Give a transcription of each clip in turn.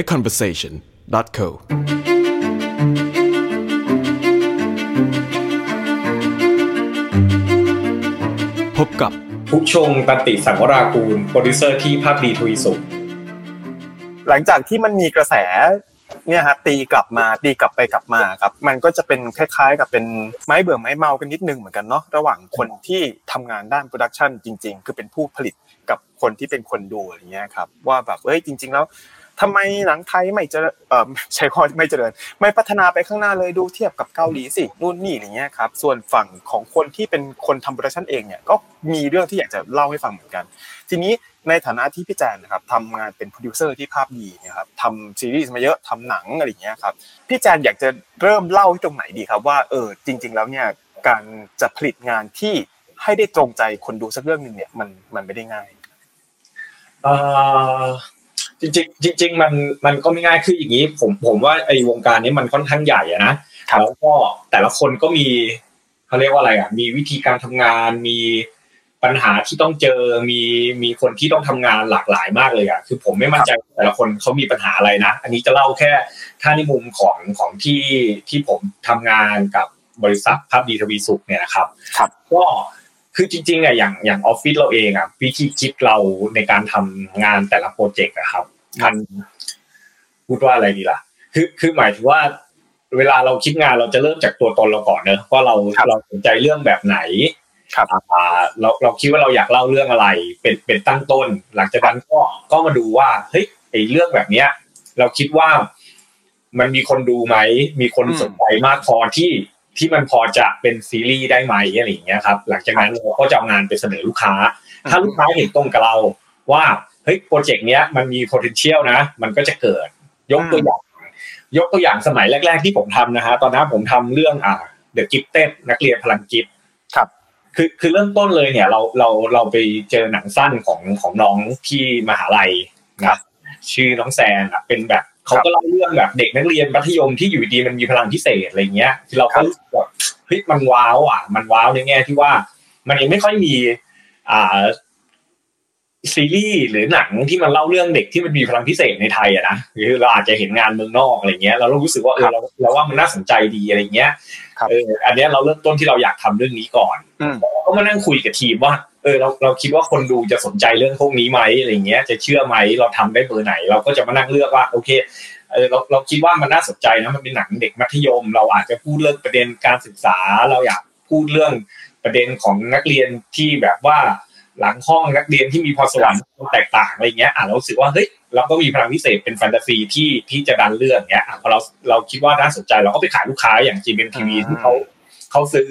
a conversation co พบกับผู้ชงตันติสังวรากูล โปรดิวเซอร์ที่ภาพดีทวีสุข หลังจากที่มันมีกระแสเนี่ยฮะตีกลับมาตีกลับไปกลับมาครับ มันก็จะเป็นคล้ายๆ กับเป็นไม้เบื่อไม้เมากันนิดนึงเหมือนกันเนาะระหว่างคนที่ทำงานด้าน production จริง ๆ คือเป็นผู้ผลิตกับคนที่เป็นคนดูอะไรเงี้ยครับว่าแบบเอ้ยจริง ๆ แล้ว ทำไมหนังไทยไม่เจริญใช้ข้อไม่เจริญ ไม่พัฒนาไปข้างหน้าเลยดูเทียบกับเกาหลีสินู่นนี่อะไรเงี้ยครับส่วนฝั่งของคนที่เป็นคนทำ production เองเนี่ยก็มีเรื่องที่อยากจะเล่าให้ฟังเหมือนกัน ทีนี้ในฐานะที่พี่แจนนะครับทำงานเป็นโปรดิวเซอร์ที่ภาพดีนะครับทำซีรีส์มาเยอะทำหนังอะไรเงี้ยครับพี่แจนอยากจะเริ่มเล่าที่ตรงไหนดีครับว่าเออจริง ๆ แล้วเนี่ยการจะผลิตงานที่ให้ได้ตรงใจคนดูสักเรื่องหนึ่งเนี่ยมันมันไม่ได้ง่าย จริงจริงจริงมันมันก็ไม่ง่ายคืออย่างนี้ผมผมว่าไอ้วงการนี้มันค่อนข้างใหญ่อะนะแล้วก็แต่ละคนก็มีเขาเรียกว่าอะไรอะ มีวิธีการทำงานมีปัญหาที่ต้องเจอมีมีคนที่ต้องทำงานหลากหลายมากเลยอะคือผมไม่มั่นใจแต่ละคนเขามีปัญหาอะไรนะอันนี้จะเล่าแค่ถ้าในมุมของของที่ที่ผมทำงานกับบริษัทภาพดีทวีสุขเนี่ยนะครับครับก็คือจริงๆอะอย่างอย่างออฟฟิศเราเองอะวิธีคิดเราในการทำงานแต่ละโปรเจกต์อะครับ มันพูดว่าอะไรดีล่ะ คือคือหมายถึงว่า เวลาเราคิดงานเราจะเริ่มจากตัวตนเราก่อนเนอะว่าเราเราสนใจเรื่องแบบไหนครับอ่าเราเราคิดว่าเราอยากเล่าเรื่องอะไร เป็นเป็นตั้งต้น หลังจากนั้นก็ก็มาดูว่าเฮ้ยไอเรื่องแบบเนี้ย เราคิดว่ามันมีคนดูไหม มีคนสนใจมากพอที่ที่มันพอจะเป็นซีรีส์ได้ไหมอะไรอย่างเงี้ยครับ หลังจากนั้นเราก็จะเอางานไปเสนอลูกค้า ถ้าลูกค้าเห็นตรงกับเราว่า เฮ้ยโปรเจกต์เนี้ยมันมี potential นะ มันก็จะเกิดยกตัวอย่าง ยกตัวอย่างสมัยแรก ๆ ที่ผมทำนะฮะตอนนั้นผมทำเรื่องอ่า The Gifted นักเรียนพลังกิฟครับคือคือเริ่มต้นเลยเนี่ยเราเราเราไปเจอหนังสั้นของของน้องที่มหาลัยนะชื่อน้องแซนอะเป็นแบบเขาก็เล่าเรื่องแบบเด็กนักเรียนมัธยมที่อยู่ดีมันมีพลังพิเศษอะไรเงี้ยที่เราก็รู้สึกแบบเฮ้ยมันว้าวอะ มันว้าวในแง่ที่ว่า มันยังไม่ค่อยมี อ่า ซีรีส์หรือหนังที่มันเล่าเรื่องเด็กที่มันมีพลังพิเศษในไทยอะนะหรือเราอาจจะเห็นงานเมืองนอกอะไรเงี้ยเรารู้สึกว่าเออเราเราว่ามันน่าสนใจดีอะไรเงี้ยเอออันนี้เราเริ่มต้นที่เราอยากทำเรื่องนี้ก่อนก็มานั่งคุยกับทีมว่าเออเราเราคิดว่าคนดูจะสนใจเรื่องพวกนี้ไหมอะไรเงี้ย จะเชื่อไหมเราทำได้เบอร์ไหน เราก็จะมานั่งเลือกว่าโอเคเออเราเราคิดว่ามันน่าสนใจนะมันเป็นหนังเด็กมัธยม เราอาจจะพูดเรื่องประเด็นการศึกษา เราอยากพูดเรื่องประเด็นของนักเรียนที่แบบว่า หลังห้องนักเรียนที่มีพรสวรรค์แตกต่างอะไรเงี้ยอะเราสึกว่าเฮ้ยเราก็มีพลังพิเศษเป็นแฟนตาซีที่ที่จะดันเรื่องเงี้ยอะพอเราเราคิดว่าน่าสนใจเราก็ไปขายลูกค้าอย่าง GMMTV ที่เขาเขาซื้อ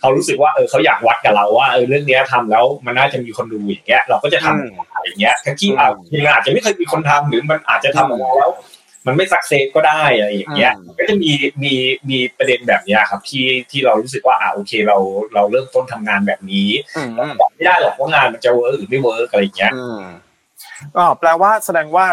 เขารู้สึกว่าเออเขาอยากวัดกับเราว่าเออเรื่องนี้ทำแล้วมันน่าจะมีคนดูอย่างเงี้ยเราก็จะทำอย่างเงี้ยทั้งที่อาจจะไม่เคยมีคนทำหรือมันอาจจะทำมาแล้ว มันไม่ success ก็ได้อะไรอย่างเงี้ยก็จะมีมีมีประเด็นแบบนี้ครับที่ที่เรารู้สึกว่าอ่าโอเคเราเราเริ่มต้นทำงานแบบนี้บอกไม่ได้หรอกว่างานมันจะ work หรือไม่ work อะไรอย่างเงี้ยอ๋อแปลว่าแสดงว่า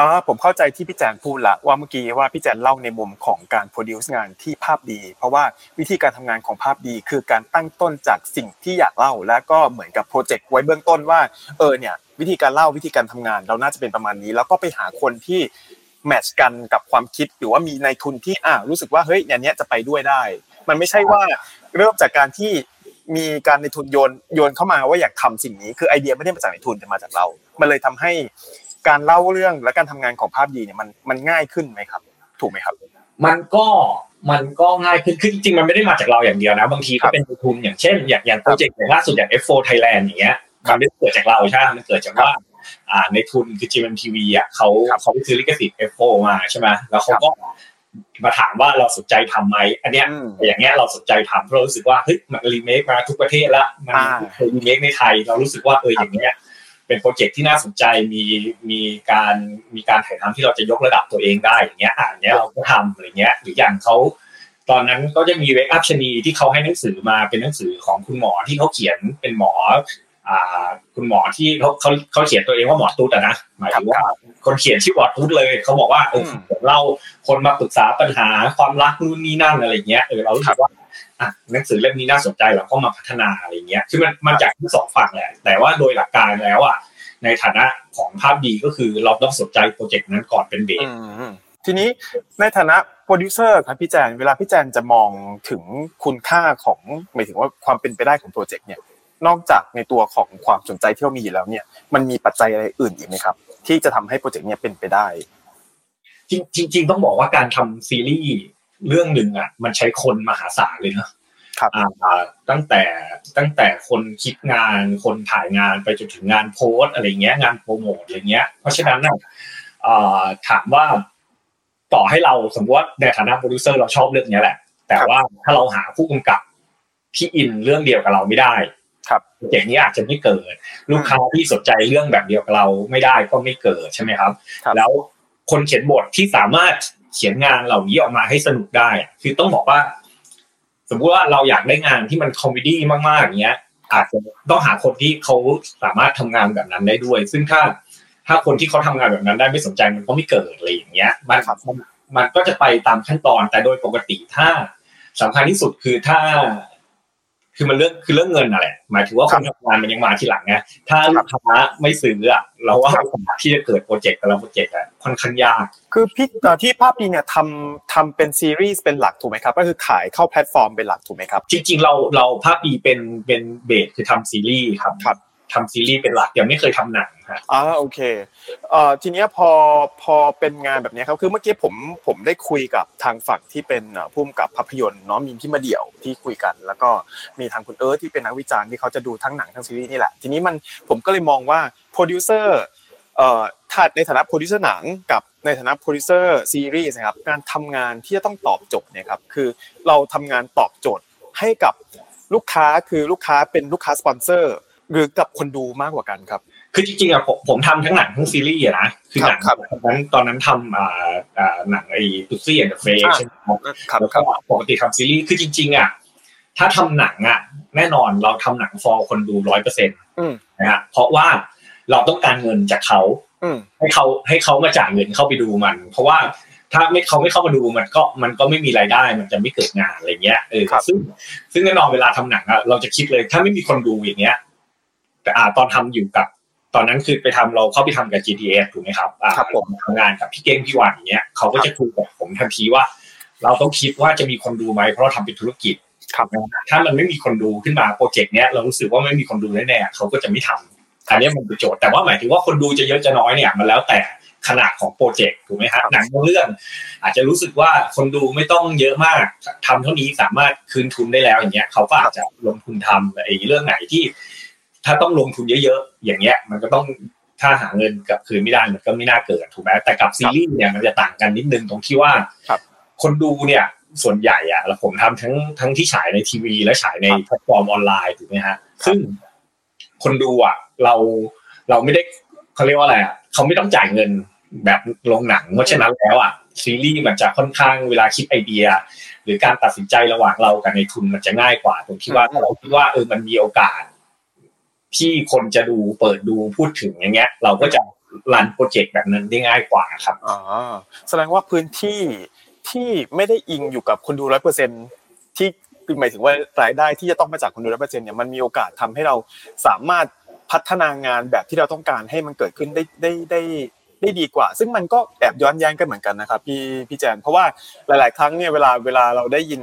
อ๋อผมเข้าใจที่พี่แจนพูดละว่าเมื่อกี้ว่าพี่แจนเล่าในมุมของการโปรดิวซ์งานที่ภาพดี เพราะว่าวิธีการทำงานของภาพดี คือการตั้งต้นจากสิ่งที่อยากเล่า แล้วก็เหมือนกับโปรเจกต์ไว้เบื้องต้นว่าเออเนี่ยวิธีการเล่าวิธีการทำงาน เราน่าจะเป็นประมาณนี้ แล้วก็ไปหาคนที่ แมทช์กันกับความคิดหรือว่ามีในทุนที่อ่ารู้สึกว่าเฮ้ยอย่างนี้จะไปด้วยได้ มันไม่ใช่ว่าเริ่มจากการที่มีการในทุนโยนโยนเข้ามาว่าอยากทำสิ่งนี้คือไอเดียไม่ได้มาจากในทุนแต่มาจากเรา มันเลยทำให้การเล่าเรื่องและการทำงานของภาพดีเนี่ยมันมันง่ายขึ้นไหมครับ ถูกไหมครับ มันก็มันก็ง่ายขึ้นคือจริงๆมันไม่ได้มาจากเราอย่างเดียวนะ บางทีก็เป็นทุนอย่างเช่น อย่างอย่างโปรเจกต์ล่าสุดอย่าง F4 Thailand อย่างเงี้ยมันไม่เกิดจากเราใช่ไหมมันเกิดจากว่าอ่า ในทุนคือ GMTV อะเขาเขาไปซื้อลิขสิทธิ์ F4 มาใช่ไหมแล้วเขาก็มาถามว่าเราสนใจทำไหมอันเนี้ยอย่างเงี้ยเราสนใจทำเพราะรู้สึกว่าเฮ้ยมันรีเมคมาทุกประเทศละมันเคยรีเมคในไทย เรารู้สึกว่าเอออย่างเงี้ยเป็นโปรเจกต์ที่น่าสนใจมีมีการมีการถ่ายทำที่เราจะยกระดับตัวเองได้อย่างเงี้ยอ่านเนี้ยเราก็ทำอะไรเงี้ย หรืออย่างเขาตอนนั้นก็จะมีเวกอัพชนีที่เขาให้หนังสือมาเป็นหนังสือของคุณหมอที่เขาเขียนเป็นหมอ คุณหมอที่เขาเขาเขาเขียนตัวเองว่าหมอตุ๊ดนะหมายถึงว่าคนเขียนชื่อหมอตุ๊ดเลยเขาบอกว่าเออเราคนมาปรึกษาปัญหาความรักนู่นนี่นั่นอะไรเงี้ยเออเรารู้สึกว่าอะหนังสือเล่มนี้น่าสนใจเราก็มาพัฒนาอะไรเงี้ยคือมันมาจากทั้งสองฝั่งแหละแต่ว่าโดยหลักการแล้วอะในในฐานะของภาพดีก็คือเราต้องสนใจโปรเจกต์นั้นก่อนเป็น baseอืมทีนี้ในฐานะโปรดิวเซอร์ครับพี่แจนเวลาพี่แจนจะมองถึงคุณค่าของหมายถึงว่าความเป็นไปได้ของโปรเจกต์เนี่ย นอกจากในตัวของความสนใจที่เรามีอยู่แล้วเนี่ย มันมีปัจจัยอะไรอื่นอีกไหมครับ ที่จะทำให้โปรเจกต์เนี่ยเป็นไปได้ จริงจริงๆต้องบอกว่าการทำซีรีส์เรื่องหนึ่งอะ มันใช้คนมหาศาลเลยนะครับอ่าตั้งแต่ตั้งแต่คนคิดงานคนถ่ายงานไปจนถึงงานโพสต์อะไรเงี้ยงานโปรโมทอะไรเงี้ย เพราะฉะนั้นน่ะอ่าถามว่าต่อให้เราสมมติว่าในฐานะโปรดิวเซอร์เราชอบเรื่องเนี้ยแหละ แต่ว่าถ้าเราหาผู้กำกับที่ in เรื่องเดียวกับเราไม่ได้ ครับโปรเจกต์นี้อาจจะไม่เกิด ลูกค้าที่สนใจเรื่องแบบเดียวกับเราไม่ได้ก็ไม่เกิดใช่ไหมครับครับแล้วคนเขียนบทที่สามารถเขียนงานเหล่านี้ออกมาให้สนุกได้อะคือต้องบอกว่า สมมติว่าเราอยากได้งานที่มัน comedy มากๆอย่างเงี้ย อาจจะต้องหาคนที่เขาสามารถทำงานแบบนั้นได้ด้วย ซึ่งถ้าถ้าคนที่เขาทำงานแบบนั้นได้ไม่สนใจมันก็ไม่เกิดอะไรอย่างเงี้ยมันมันมันก็จะไปตามขั้นตอนแต่โดยปกติถ้าสำคัญที่สุดคือถ้า คือมันเรื่องคือเรื่องเงินน่ะแหละหมายถึงว่าคนทำงานมันยังมาทีหลังไงถ้าลูกค้าไม่ซื้ออะเราว่าโอกาสที่จะเกิดโปรเจกต์แต่ละโปรเจกต์อะค่อนข้างยาก คือพี่เอ่อที่ภาพดีเนี่ยทำทำเป็นซีรีส์เป็นหลักถูกไหมครับ ก็คือขายเข้าแพลตฟอร์มเป็นหลักถูกไหมครับ จริงๆเราเราภาพดีเป็นเป็น base คือทำซีรีส์ครับครับ ทำซีรีส์เป็นหลักยังไม่เคยทำหนังฮะอ่าโอเคเอ่อทีเนี้ยพอพอเป็นงานแบบนี้ครับคือเมื่อกี้ผมผมได้คุยกับทางฝั่งที่เป็นผู้กำกับภาพยนตร์เนาะมีที่มาเดี่ยวที่คุยกัน แล้วก็มีทางคุณเอิร์ธที่เป็นนักวิจารณ์ที่เขาจะดูทั้งหนังทั้งซีรีส์นี่แหละทีนี้มันผมก็เลยมองว่าโปรดิวเซอร์เอ่อถ้าในฐานะโปรดิวเซอร์หนังกับในฐานะโปรดิวเซอร์ซีรีส์นะครับการทำงานที่จะต้องตอบโจทย์เนี่ยครับคือเราทำงานตอบโจทย์ให้กับลูกค้าคือลูกค้าเป็นลูกค้าสปอนเซอร์ หรือกับคนดูมากกว่ากันครับ คือจริงๆอะผมผมทำทั้งหนังทั้งซีรีส์อะนะคือหนังครับตอนนั้นตอนนั้นทำอ่าอ่าหนังไอ้ตุ๊ซี่แอนด์เฟใช่ไหมครับครับแล้วก็ปกติทำซีรีส์คือจริง ๆอะถ้าทำหนังอะแน่นอนเราทำหนังฟอร์คนดูร้อยเปอร์เซ็นต์อืมนะฮะเพราะว่าเราต้องการเงินจากเขาอืมให้เขาให้เขามาจ่ายเงินเข้าไปดูมัน เพราะว่าถ้าไม่เขาไม่เข้ามาดูมันก็มันก็ไม่มีรายได้ มันจะไม่เกิดงานอะไรเงี้ยเออครับซึ่งซึ่งแน่นอนเวลาทำหนังอะเราจะคิดเลย ถ้าไม่มีคนดูอย่างเงี้ย แต่อ่าตอนทำอยู่กับ ตอนนั้นคือไปทำเราเข้าไปทำกับ GTS ถูกไหมครับอ่าครับผมทำงานกับพี่เก้งพี่หวานอย่างเงี้ยเขาก็จะคุยกับผมทันทีว่า เราต้องคิดว่าจะมีคนดูไหมเพราะเราทำเป็นธุรกิจครับถ้ามันไม่มีคนดูขึ้นมาโปรเจกต์เนี้ยเรารู้สึกว่าไม่มีคนดูแน่ๆเขาก็จะไม่ทำอันเนี้ยมันเป็นโจทย์แต่ว่าหมายถึงว่าคนดูจะเยอะจะน้อยเนี่ยมันแล้วแต่ขนาดของโปรเจกต์ถูกไหมฮะหนังบางเรื่อง อาจจะรู้สึกว่าคนดูไม่ต้องเยอะมากทำเท่านี้สามารถคืนทุนได้แล้วอย่างเงี้ยเขาก็อาจจะลงทุนทำไอ้เรื่องไหนที่ ถ้าต้องลงทุนเยอะๆ อย่างเงี้ย มันก็ต้องถ้าหาเงินกลับคืนไม่ได้มันก็ไม่น่าเกิดถูกไหมแต่กับซีรีส์เนี่ยมันจะต่างกันนิดนึงตรงที่ว่าครับคนดูเนี่ยส่วนใหญ่อะแล้วผมทำทั้งทั้งที่ฉายในทีวี และฉายในแพลตฟอร์มออนไลน์ถูกไหมฮะซึ่งคนดูอะเราเราไม่ได้เขาเรียกว่าอะไรอะเขาไม่ต้องจ่ายเงินแบบลงหนังเพราะฉะนั้นแล้วอะซีรีส์มันจะค่อนข้างเวลาคิดไอเดีย หรือการตัดสินใจระหว่างเรากับในทุนมันจะง่ายกว่า ตรงที่ว่าอืมเราคิดว่าเออมันมีโอกาส ที่คนจะดูเปิดดูพูดถึงอย่างเงี้ย เราก็จะรันโปรเจกต์แบบนั้นได้ง่ายกว่าครับอ๋อแสดงว่าพื้นที่ที่ไม่ได้อิงอยู่กับคนดูร้อยเปอร์เซ็นที่หมายถึงว่ารายได้ที่จะต้องมาจากคนดูร้อยเปอร์เซ็นเนี่ยมันมีโอกาสทำให้เราสามารถพัฒนางานแบบที่เราต้องการให้มันเกิดขึ้นได้ได้ได้ได้ดีกว่า ซึ่งมันก็แอบย้อนแย้งกันเหมือนกันนะครับพี่พี่แจนเพราะว่าหลาย ๆ ครั้งเนี่ยเวลาเวลาเราได้ยิน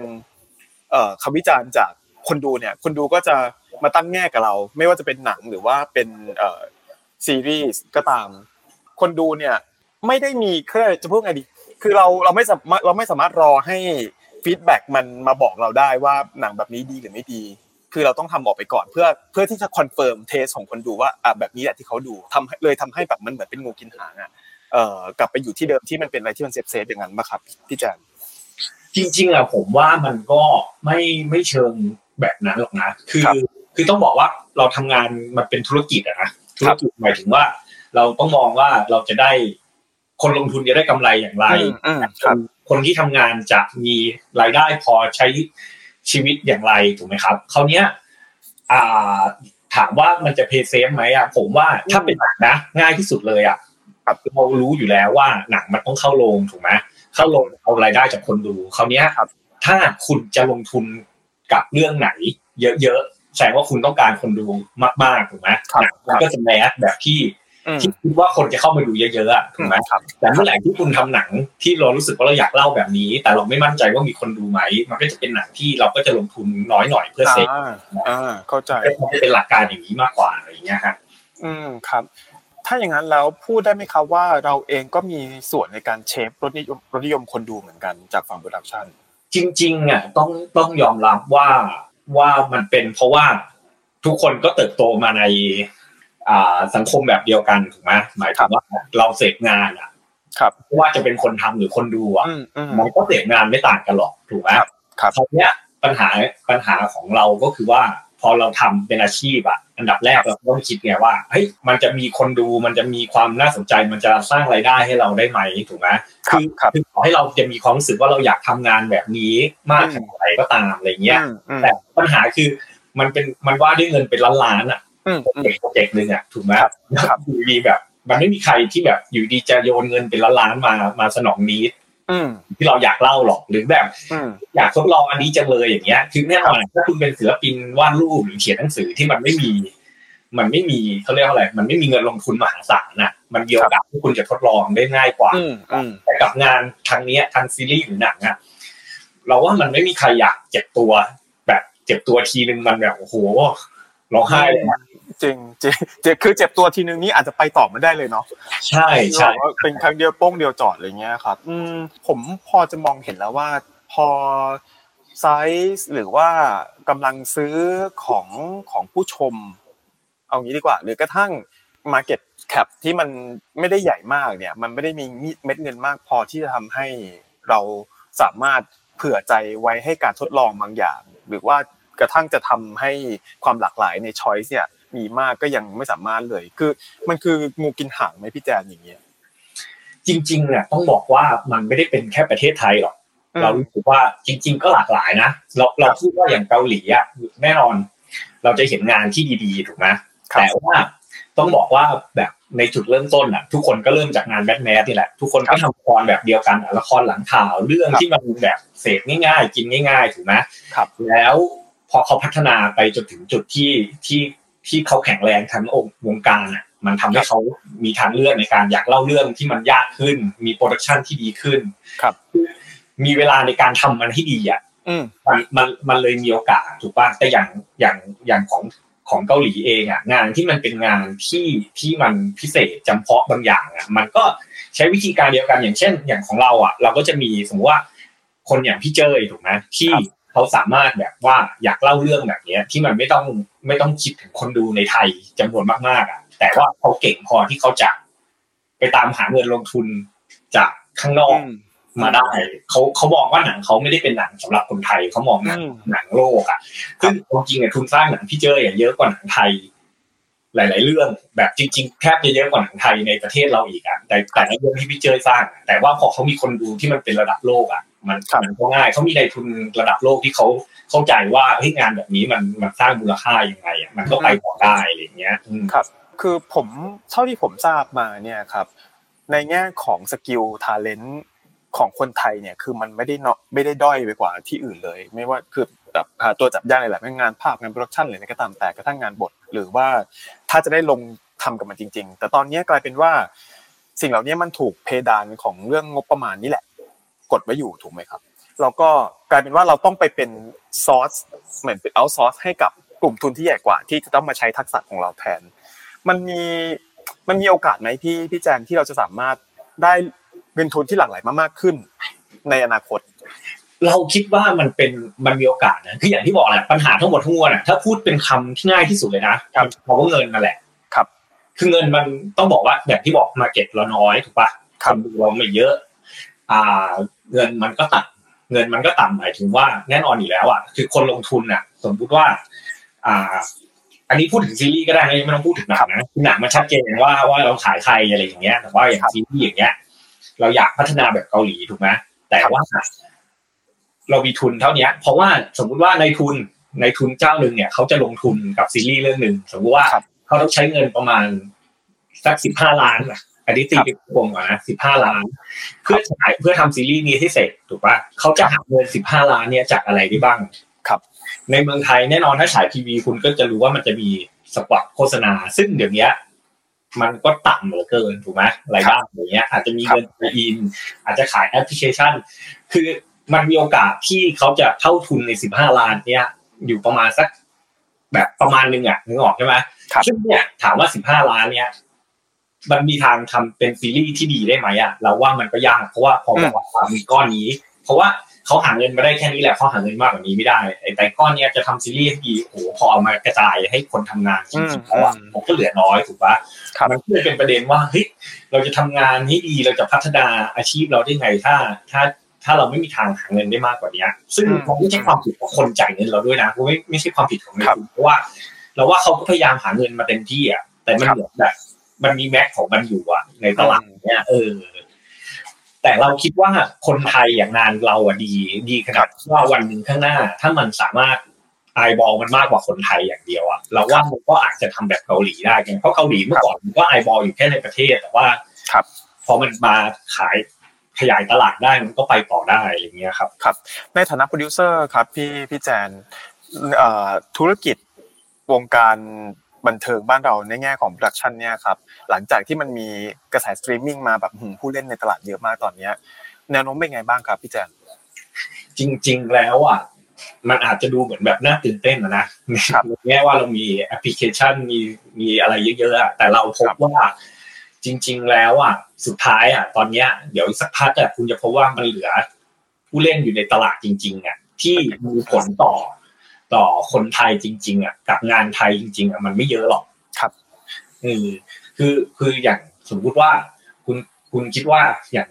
คำวิจารณ์จาก คนดูเนี่ยคนดูก็จะมาตั้งแง่กับเรา ไม่ว่าจะเป็นหนังหรือว่าเป็นเอ่อซีรีส์ก็ตาม คนดูเนี่ยไม่ได้มีเครื่องจะพูดไงดีคือเราเราไม่สามารถเราไม่สามารถรอให้ feedback มันมาบอกเราได้ว่าหนังแบบนี้ดีหรือไม่ดี คือเราต้องทำออกไปก่อนเพื่อเพื่อที่จะ confirm taste ของคนดูว่าอะแบบนี้แหละที่เขาดูทำให้เลยทำให้แบบมันเหมือนเป็นงูกินหางอะเอ่อกลับไปอยู่ที่เดิมที่มันเป็นอะไรที่มัน safe safe อย่างนั้นป่ะครับพี่แจนจริงๆอะผมว่ามันก็ไม่ไม่เชิง แบบนั้นหรอกนะ คือครับคือต้องบอกว่าเราทำงานมันเป็นธุรกิจอะนะธุรกิจหมายถึงว่า เราต้องมองว่าเราจะได้คนลงทุนจะได้กำไรอย่างไรอืมอืมคครับนคนที่ทำงานจะมีรายได้พอใช้ชีวิตอย่างไรถูกไหมครับคราวเนี้ยอ่าถามว่ามันจะเพย์เซฟไหมอะผมว่าถ้าเป็นหนังนะ ง่ายที่สุดเลยอะครับเรารู้อยู่แล้วว่าหนังมันต้องเข้าโรงถูกไหมเข้าโรงเอารายได้จากคนดูคราวเนี้ยครับ ถ้าคุณจะลงทุน กับเรื่องไหน เยอะๆแสดงว่าคุณต้องการคนดูมากๆถูกไหมครับหนังมันก็จะแมสแบบที่อืมที่คิดว่าคนจะเข้ามาดูเยอะๆอะถูกไหมครับแต่เมื่อไหร่ที่คุณทำหนังที่เรารู้สึกว่าเราอยากเล่าแบบนี้ แต่เราไม่มั่นใจว่ามีคนดูไหม มันก็จะเป็นหนังที่เราก็จะลงทุนน้อยหน่อยเพื่อเซฟอ่าอ่าเข้าใจมันจะเป็นหลักการอย่างนี้มากกว่าอะไรอย่างเงี้ยฮะอืมครับ ถ้าอย่างนั้นแล้วพูดได้ไหมครับว่าเราเองก็มีส่วนในการเชฟรสนิยมรสนิยมคนดูเหมือนกันจากฝั่งโปรดักชัน จริง ๆอะต้องต้องยอมรับว่าว่ามันเป็นเพราะว่าทุกคนก็เติบโตมาในอ่าสังคมแบบเดียวกันถูกไหมหมายถึงว่าเราเสพงานอะ ครับไม่ว่าจะเป็นคนทำหรือคนดูอะอืมอืมมันก็เสพงานไม่ต่างกันหรอกถูกไหมครับครับคราวเนี้ยปัญหาปัญหาของเราก็คือว่า พอเราทำเป็นอาชีพอะอันดับแรกเราต้องคิดไงว่าเฮ้ยมันจะมีคนดูมันจะมีความน่าสนใจมันจะสร้างรายได้ให้เราได้ไหมถูกไหมครับครับคือขอให้เราจะมีความรู้สึกว่าเราอยากทำงานแบบนี้มากขนาดไหนก็ตามอะไรเงี้ยอืมอืมแต่ปัญหาคือมันเป็นมันว่าด้วยเงินเป็นล้านล้านๆอะอืมโปรอืเจมกต์โปรเจกต์หนึ่งอะถูกไหมครับครับอยู่ดีแบบ มันไม่มีใครที่แบบอยู่ดีจะโยนเงินเป็นล้านล้านๆมามาสนองนี้อืม ที่เราอยากเล่าหรอกหรือแบบอืมอยากทดลองอันนี้จังเลยอย่างเงี้ย คือแน่นอนถ้าคุณเป็นศิลปินวาดรูปหรือเขียนหนังสือที่มันไม่มี มันไม่มีเขาเรียกว่าอะไร มันไม่มีเงินลงทุนมหาศาลน่ะ มันมีโอกาสที่คุณจะทดลองได้ง่ายกว่าอืมอืมแต่กับงานทางเนี้ยทางซีรีส์หรือหนังอะเราว่ามันไม่มีใครอยากเจ็บตัว แบบเจ็บตัวทีนึงมันแบบโอ้โหร้องไห้เลยนะ จริงจริงเจ็บคือเจ็บตัวทีนึงนี่อาจจะไปต่อไม่ได้เลยเนาะใช่ใช่แบบว่าเป็นครั้งเดียวโป้งเดียวจอดอะไรเงี้ยครับ อืมผมพอจะมองเห็นแล้วว่า พอไซส์หรือว่ากำลังซื้อของของผู้ชม เอางี้ดีกว่า หรือกระทั่ง Market Cap ที่มันไม่ได้ใหญ่มากเนี่ย มันไม่ได้มีเม็ดเงินมากพอที่จะทำให้เราสามารถเผื่อใจไว้ให้การทดลองบางอย่าง หรือว่ากระทั่งจะทำให้ความหลากหลายในช้อยส์เนี่ย มีมากก็ยังไม่สามารถเลย คือ มันคืองูกินหางไหมพี่แจนอย่างเงี้ยจริงๆเนี่ยต้องบอกว่ามันไม่ได้เป็นแค่ประเทศไทยหรอกอืมเรารู้สึกว่าจริง ๆ ก็หลากหลายนะเราเราพูดว่าอย่างเกาหลีอะแน่นอน เราจะเห็นงานที่ดีๆถูกไหมครับแต่ว่าต้องบอกว่าแบบในจุดเริ่มต้นอะ ทุกคนก็เริ่มจากงานแบทแมสนี่แหละ ทุกคนก็ทำละครแบบเดียวกันอะละครหลังข่าวเรื่องครับที่มันแบบเสพง่าย ๆ กินง่าย ๆ ถูกไหมครับ แล้วพอเขาพัฒนาไปจนถึงจุดที่ที่ ที่เขาแข็งแรงทั้งองค์วงการอะมันทำให้เขามีทางเลือกในการอยากเล่าเรื่องที่มันยากขึ้น มีโปรดักชันที่ดีขึ้น ครับ มีเวลาในการทำมันให้ดีอะอืมมันมันมันเลยมีโอกาสถูกป่ะแต่อย่างอย่างอย่างของของเกาหลีเองอะงานที่มันเป็นงานที่ที่มันพิเศษจำเพาะบางอย่างอะมันก็ใช้วิธีการเดียวกันอย่างเช่น อย่างของเราอะ เราก็จะมีสมมติว่า คนอย่างพี่เจยถูกไหมที่ครับ เขาสามารถแบบว่าอยากเล่าเรื่องแบบเนี้ย ที่มันไม่ต้องไม่ต้องคิดถึงคนดูในไทยจำนวนมากๆอะ แต่ว่าเขาเก่งพอที่เขาจะไปตามหาเงินลงทุนจากข้างนอกอืมมาได้เขาเขามองว่าหนังเขาไม่ได้เป็นหนังสำหรับคนไทยเขามองหนังอืมหนังโลกอะซึ่งจริงๆเนี่ยทุนสร้างหนังพี่เจออย่างเยอะกว่าหนังไทย หลาย ๆ เรื่องแบบจริง ๆ แทบจะเยอะกว่าหนังไทยในประเทศเราอีกอะแต่แต่ละเรื่องที่พี่เจอสร้างอะแต่ว่าพอเขามีคนดูที่มันเป็นระดับโลกอะ มันครับมันก็ง่ายเขามีในทุนระดับโลกที่เขาเข้าใจว่าเฮ้ยงานแบบนี้มันมันสร้างมูลค่ายังไงอะมันก็ไปต่อได้อะไรอย่างเงี้ยอืมครับ คือผมเท่าที่ผมทราบมาเนี่ยครับ ในแง่ของ skill talent ของคนไทยเนี่ยคือมันไม่ได้เนาะไม่ได้ด้อยไปกว่าที่อื่นเลย ไม่ว่าคือแบบหาตัวจับยากเลยแหละไม่ว่างานภาพงานโปรดักชันหรืออะไรก็ตามแต่กระทั่งงานบท หรือว่าถ้าจะได้ลงทำกับมันจริง ๆ แต่ตอนนี้กลายเป็นว่าสิ่งเหล่านี้มันถูกเพดานของเรื่องงบประมาณนี่แหละ กดไว้อยู่ถูกไหมครับ เราก็กลายเป็นว่าเราต้องไปเป็นซอสเหมือนเป็นเอาซอสให้กับกลุ่มทุนที่ใหญ่กว่า ที่จะต้องมาใช้ทักษะของเราแทน มันมีมันมีโอกาสไหมพี่พี่แจนที่เราจะสามารถได้เงินทุนที่หลั่งไหลมามากขึ้น ในอนาคต เราคิดว่ามันเป็นมันมีโอกาสนะคืออย่างที่บอกแหละปัญหาทั้งหมดทั้งมวลอะถ้าพูดเป็นคำที่ง่ายที่สุดเลยนะครับเพราะว่าเงินนั่นแหละครับ คือเงินมันต้องบอกว่าอย่างที่บอกมาเก็ตเราน้อยถูกปะครับนดูเราไม่เยอะ อ่าเงินมันก็ต่ำเงินมันก็ต่ำหมายถึงว่าแน่นอนอยู่แล้วอะคือคนลงทุนอะ สมมุติว่า อ่า อันนี้พูดถึงซีรีส์ก็ได้นะไม่ต้องพูดถึงหนังนะหนังมันชัดเจนว่าว่าเราขายใครอะไรอย่างเงี้ยแต่ว่าอย่างซีรีส์อย่างเงี้ย เราอยากพัฒนาแบบเกาหลีถูกไหมแต่ว่าเรามีทุนเท่าเนี้ยเพราะว่าสมมุติว่าในทุนในทุนเจ้าหนึ่งเนี่ยเขาจะลงทุนกับซีรีส์เรื่องหนึ่งสมมติว่าครับเขาต้องใช้เงินประมาณสักสิบห้าล้าน อะอันนี้ตีเป็นวงก่อนนะสิบห้าล้าน เพื่อฉายเพื่อทำซีรีส์นี้ให้เสร็จถูกป่ะเขาจะหาเงินสิบห้าล้านเนี่ยจากอะไรได้บ้างครับ ในเมืองไทยแน่นอนถ้าฉายทีวีคุณก็จะรู้ว่ามันจะมีสปอตโฆษณา ซึ่งเดี๋ยวนี้มันก็ต่ำเหลือเกินถูกไหมรายได้อย่างเงี้ย อาจจะมีเงินอิน อาจจะขายแอปพลิเคชัน คือมันมีโอกาสที่เขาจะเท่าทุนในสิบห้าล้านเนี่ย อยู่ประมาณสักแบบประมาณนึงอะนึกออกใช่ไหมซึ่งเนี่ยถามว่าสิบห้าล้านเนี่ย มันมีทางทำเป็นซีรีส์ที่ดีได้ไหมอะเราว่ามันก็ยากเพราะว่าพอบอกว่ามีก้อนนี้ เพราะว่าเขาหาเงินมาได้แค่นี้แหละเขาหาเงินมากกว่านี้ไม่ได้แต่ก้อนเนี้ยจะทำซีรีส์ดีโอ้โหพอเอามากระจายให้คนทำงานจริงๆเพราะว่าผมก็เหลือน้อยถูกปะมันก็เลยเป็นประเด็นว่าเฮ้ยเราจะทำงานให้ดีเราจะพัฒนาอาชีพเราได้ไงถ้าถ้าถ้าเราไม่มีทางหาเงินได้มากกว่านี้ซึ่งมันไม่ใช่ความผิดของคนจ่ายเงินเราด้วยนะไม่ไม่ใช่ความผิดของเราเพราะว่า เราว่าเขาก็พยายามหาเงินมาเต็มที่อะแต่มันเหมือนแบบ มันมีแม็กของมันอยู่อะในตลาดเนี้ยเออ แต่เราคิดว่าคนไทยอย่างงานเราอะดี ดีขนาดว่าวันหนึ่งข้างหน้า ถ้ามันสามารถไอบอลมันมากกว่าคนไทยอย่างเดียวอะเราว่ามันก็อาจจะทำแบบเกาหลีได้เพราะเกาหลีเมื่อก่อนมันก็ไอบอลอยู่แค่ในประเทศแต่ว่าครับพอมันมาขายขยายตลาดได้มันก็ไปต่อได้อย่างเงี้ยครับครับ ในฐานะโปรดิวเซอร์ครับพี่พี่แจนธุรกิจวงการ บันเทิงบ้านเราในแง่ของโปรดักชันเนี่ยครับหลังจากที่มันมีกระแสสตรีมมิ่งมาแบบผู้เล่นในตลาดเยอะมากตอนเนี้ยแนวโน้มเป็นไงบ้างครับพี่แจนจริง ๆ แล้วอะมันอาจจะดูเหมือนแบบน่าตื่นเต้นนะนะแง่ว่าเรามีแอปพลิเคชันมีมีอะไรเยอะๆแต่เราพบว่าจริง ๆ แล้วอะสุดท้ายอะตอนเนี้ยเดี๋ยวสักพักอะคุณจะพบว่ามันเหลือ ผู้เล่นอยู่ในตลาดจริง ๆอะที่มีผลต่อ ต่อคนไทยจริง ๆอะกับงานไทยจริง ๆอะมันไม่เยอะหรอกครับเออคือคืออย่างสมมุติว่าคุณคุณคิดว่าอย่าง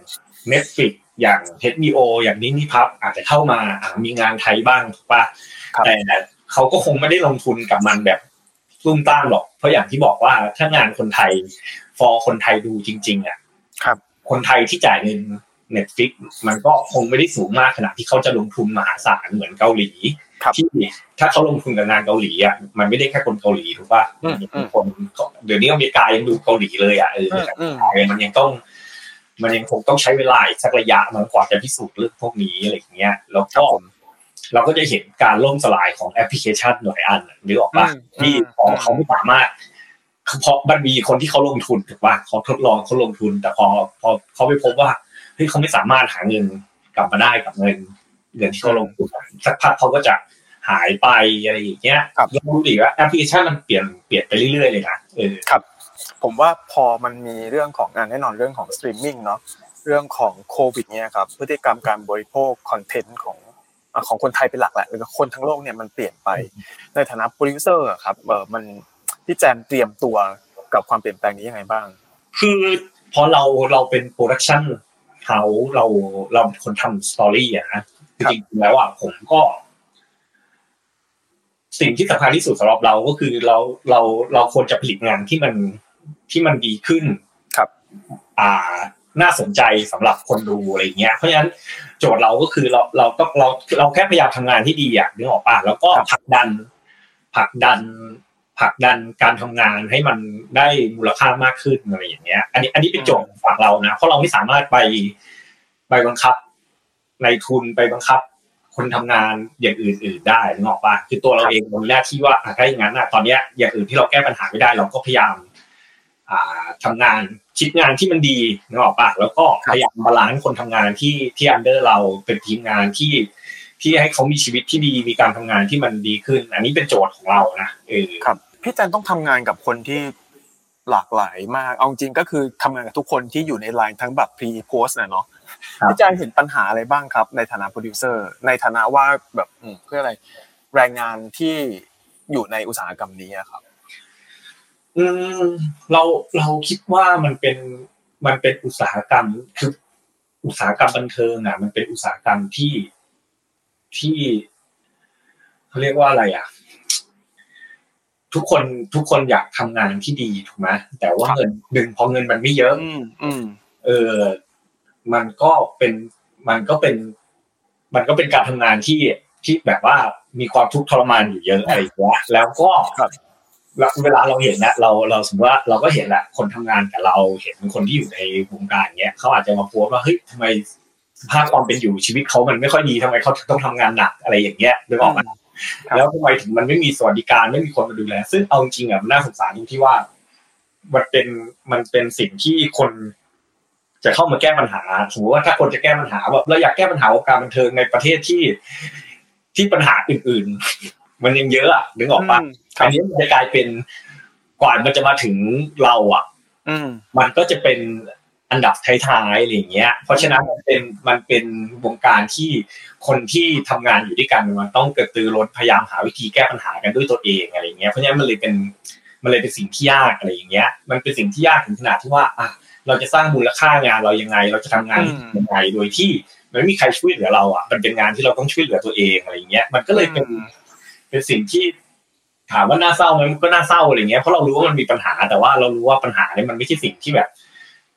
Netflix อย่าง HBO อย่างนี้นี่พับอาจจะเข้ามามีงานไทยบ้างถูกป่ะแต่เขาก็คงไม่ได้ลงทุนกับมันแบบรุ่มต้ามหรอก เพราะอย่างที่บอกว่าถ้างานคนไทย ฟอร์คนไทยดูจริง ๆอะครับ คนไทยที่จ่ายเงินเน็ตฟิกมันก็คงไม่ได้สูงมากขนาดที่เขาจะลงทุนมหาศาลเหมือนเกาหลี ที่ถ้าเขาลงทุนกับงานเกาหลีอะมันไม่ได้แค่คนเกาหลีถูกป่ะคนเดี๋ยวนี้อเมริกายังดูเกาหลีเลยอะเออมันยังต้อง มันยังคงต้องใช้เวลาสักระยะมันกว่าจะพิสูจน์เรื่องพวกนี้อะไรอย่างเงี้ยแล้วก็เราก็จะเห็นการล่มสลายของแอปพลิเคชันหลายอันหรือออกมาที่พอเขาไม่สามารถเพราะมันมีคนที่เขาลงทุนถูกป่ะเขาทดลองเขาลงทุน แต่พอพอเขาไปพบว่าเฮ้ยเขาไม่สามารถหาเงินกลับมาได้กับเงิน เงินที่เขาลงทุนสักพักเขาก็จะหายไปอะไรอย่างเงี้ยยังรู้ดีว่าแอปพลิเคชันมันเปลี่ยนเปลี่ยนไปเรื่อยๆเลยนะเออครับ ผมว่าพอมันมีเรื่องของงานแน่นอนเรื่องของสตรีมมิ่งเนาะเรื่องของโควิดเนี่ยครับพฤติกรรมการบริโภคคอนเทนต์ของของคนไทยเป็นหลักแหละหรือคนทั้งโลกเนี่ยมันเปลี่ยนไปในฐานะโปรดิวเซอร์ครับเออมันพี่แจนเตรียมตัวกับความเปลี่ยนแปลงนี้ยังไงบ้าง คือพอเราเราเป็น production house เราเราเป็นคนทำ story อะนะจริงๆแล้วอะผมก็ สิ่งที่สำคัญที่สุดสำหรับเราก็คือเราเราเราควรจะผลิตงานที่มันที่มันดีขึ้นครับ อ่าน่าสนใจสำหรับคนดูอะไรเงี้ย เพราะฉะนั้นโจทย์เราก็คือเราเราต้องเราเราแค่พยายามทำงานที่ดีอะนึกออกป่ะแล้วก็ผลักดันผลักดัน ผลักดันการทำงานให้มันได้มูลค่ามากขึ้นอะไรอย่างเงี้ย อันนี้อันนี้เป็นโจทย์ฝั่งเรานะเพราะเราไม่สามารถไปไปบังคับในทุนไปบังคับ คนทำงานอย่างอื่น ๆ ได้นึกออกป่ะคือตัวเราเองมันแรกที่ว่าถ้าอย่างนั้นอะตอนเนี้ยอย่างอื่นที่เราแก้ปัญหาไม่ได้ เราก็พยายามอ่าทำงานชิ้นงานที่มันดีนึกออกปะแล้วก็พยายาม balance คนทำงานที่ที่ under เราเป็นทีมงานที่ที่ให้เขามีชีวิตที่ดีมีการทำงานที่มันดีขึ้น อันนี้เป็นโจทย์ของเรานะเออครับ พี่แจนต้องทำงานกับคนที่หลากหลายมาก เอาจริงก็คือทำงานกับทุกคนที่อยู่ในไลน์ทั้งแบบ pre post เนาะพี่แจนเห็นปัญหาอะไรบ้างครับ ในฐานะโปรดิวเซอร์ ในฐานะว่าแบบเพื่ออะไรแรงงานที่อยู่ในอุตสาหกรรมนี้ครับ อืมเราเราคิดว่ามันเป็นมันเป็นอุตสาหกรรมคืออุตสาหกรรมบันเทิงอะ มันเป็นอุตสาหกรรมที่ที่เขาเรียกว่าอะไรอะ ทุกคนทุกคนอยากทำงานที่ดีถูกไหมแต่ว่าเงินหนึ่งพอเงินมันไม่เยอะเออ มันก็เป็นมันก็เป็น มันก็เป็นการทำงานที่ที่แบบว่ามีความทุกข์ทรมานอยู่เยอะอะไรอย่างเงี้ยแล้วก็เวลาเราเห็นนะเราเราสมมติว่าเราก็เห็นแหละคนทำงานกับเราเห็นคนที่อยู่ในวงการเงี้ยเขาอาจจะมาโพสว่าเฮ้ยทำไมภาพความเป็นอยู่ชีวิตเขามันไม่ค่อยดีทำไมเขาต้องทำงานหนักอะไรอย่างเงี้ยนึกออกไหม แล้วทำไมถึงมันไม่มีสวัสดิการไม่มีคนมาดูแล ซึ่งเอาจริงอะมันน่าสงสารตรงที่ว่า มันเป็นมันเป็นสิ่งที่คนจะเข้ามาแก้ปัญหาสมมติว่าถ้าคนจะแก้ปัญหาแบบเราอยากแก้ปัญหาวงการบันเทิงในประเทศที่ที่ปัญหาอื่น ๆ มันยังเยอะอะนึกออกปะมคอัรันบนี้มันจะกลายเป็นกว่ามันจะมาถึงเราอะอืมมันก็จะเป็น อันดับท้ายๆอะไรอย่างเงี้ย เพราะฉะนั้นมันเป็นมันเป็นวงการที่คนที่ทำงานอยู่ด้วยกันมันต้องกระตือร้นพยายามหาวิธีแก้ปัญหากันด้วยตัวเองอะไรอย่างเงี้ยเพราะฉะนั้นมันเลยเป็นมันเลยเป็นสิ่งที่ยากอะไรอย่างเงี้ย มันเป็นสิ่งที่ยากถึงขนาดที่ว่าอะเราจะสร้างมูลค่างานเรายังไง เราจะทำงานอืมยังไงโดยที่มันไม่มีใครช่วยเหลือเราอะมันเป็นงานที่เราต้องช่วยเหลือตัวเองอะไรอย่างเงี้ย มันก็เลยเป็นเป็นสิ่งที่ถามว่าน่าเศร้าไหมมันก็น่าเศร้าอะไรเงี้ยเพราะเรารู้ว่ามันมีปัญหาแต่ว่าเรารู้ว่าปัญหาเนี่ยมันไม่ใช่สิ่งที่แบบ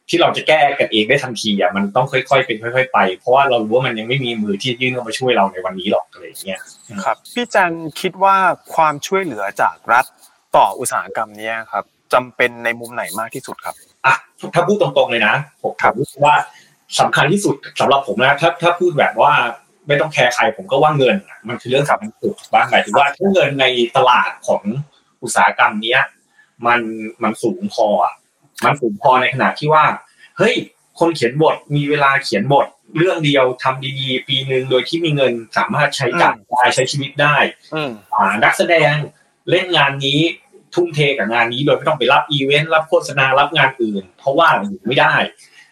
ที่เราจะแก้กันเองได้ทันทีอะมันต้องค่อยๆเป็นค่อย ๆ ไป เพราะว่าเรารู้ว่ามันยังไม่มีมือที่ยื่นเข้ามาช่วยเราในวันนี้หรอกอะไรอย่างเงี้ยครับพี่จันคิดว่าความช่วยเหลือจากรัฐต่ออุตสาหกรรมเนี้ยครับจำเป็นในมุมไหนมากที่สุดครับอะถ้าพูดตรงๆเลยนะผมครับผมรู้สึกว่าสำคัญที่สุดสำหรับผมนะถ้าถ้าพูดแบบว่าไม่ต้องแคร์ใครผมก็ว่าเงินอะมันคือเรื่องสำคัญที่สุดบ้างหมายถึงว่าถ้าเงินในตลาดของอุตสาหกรรมเนี้ยมันมันสูงพออะ มันสูงพอในขณะที่ว่า เฮ้ย คนเขียนบทมีเวลาเขียนบทเรื่องเดียวทำดีๆ ปีหนึ่งโดยที่มีเงินสามารถใช้จ่ายได้ใช้ชีวิตได้อืมอ่านักแสดงเล่นงานนี้ทุ่มเทกับงานนี้โดยไม่ต้องไปรับอีเวนต์รับโฆษณารับงานอื่น เพราะว่าอยู่ไม่ได้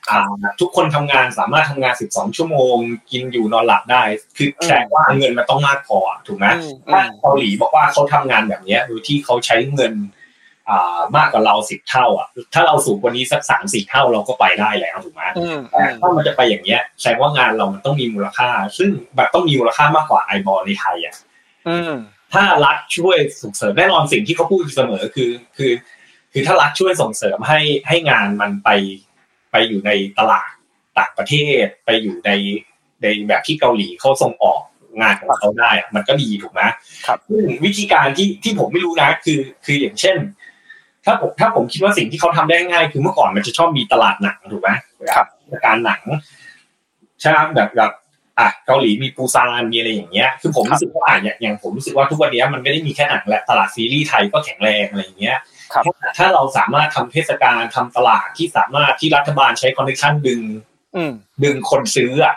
อ่าทุกคนทำงานสามารถทำงาน 12 ชั่วโมง กินอยู่นอนหลับได้ คือแสดงว่าเงินมันต้องมากพอถูกไหมอืมถ้าเกาหลีบอกว่าเขาทำงานแบบเนี้ยโดยที่เขาใช้เงินอ่า มากกว่าเราสิบเท่าอะถ้าเราสูงกว่านี้สักสามสี่เท่าเราก็ไปได้แล้วถูกไหมอืมแต่ถ้ามันจะไปอย่างเงี้ยแสดงว่างานเรามันต้องมีมูลค่า ซึ่งแบบต้องมีมูลค่ามากกว่าไอบอลในไทยอะอืมถ้ารัฐช่วยส่งเสริมแน่นอนสิ่งที่เขาพูดเสมอคือ คือ คือถ้ารัฐช่วยส่งเสริมให้ให้งานมันไปไปอยู่ในตลาดต่างประเทศ ไปอยู่ในในแบบที่เกาหลีเขาส่งออกงานของเขาได้อะมันก็ดีถูกไหมครับซึ่งวิธีการที่ที่ผมไม่รู้นะคือ คืออย่างเช่น ถ้าผมถ้าผมคิดว่าสิ่งที่เขาทำได้ง่ายคือเมื่อก่อนมันจะชอบมีตลาดหนังถูกไหมครับเทศกาลหนังใช่ไหมแบบแบบอะเกาหลีมีปูซานมีอะไรอย่างเงี้ย คือผมรู้สึกว่าอะอย่างอย่างผมรู้สึกว่าทุกวันนี้มันไม่ได้มีแค่หนังและตลาดซีรีส์ไทยก็แข็งแรงอะไรอย่างเงี้ยครับถ้าถ้าเราสามารถทำเทศกาลทำตลาดที่สามารถที่รัฐบาลใช้ connection ดึงอืมดึงคนซื้ออะ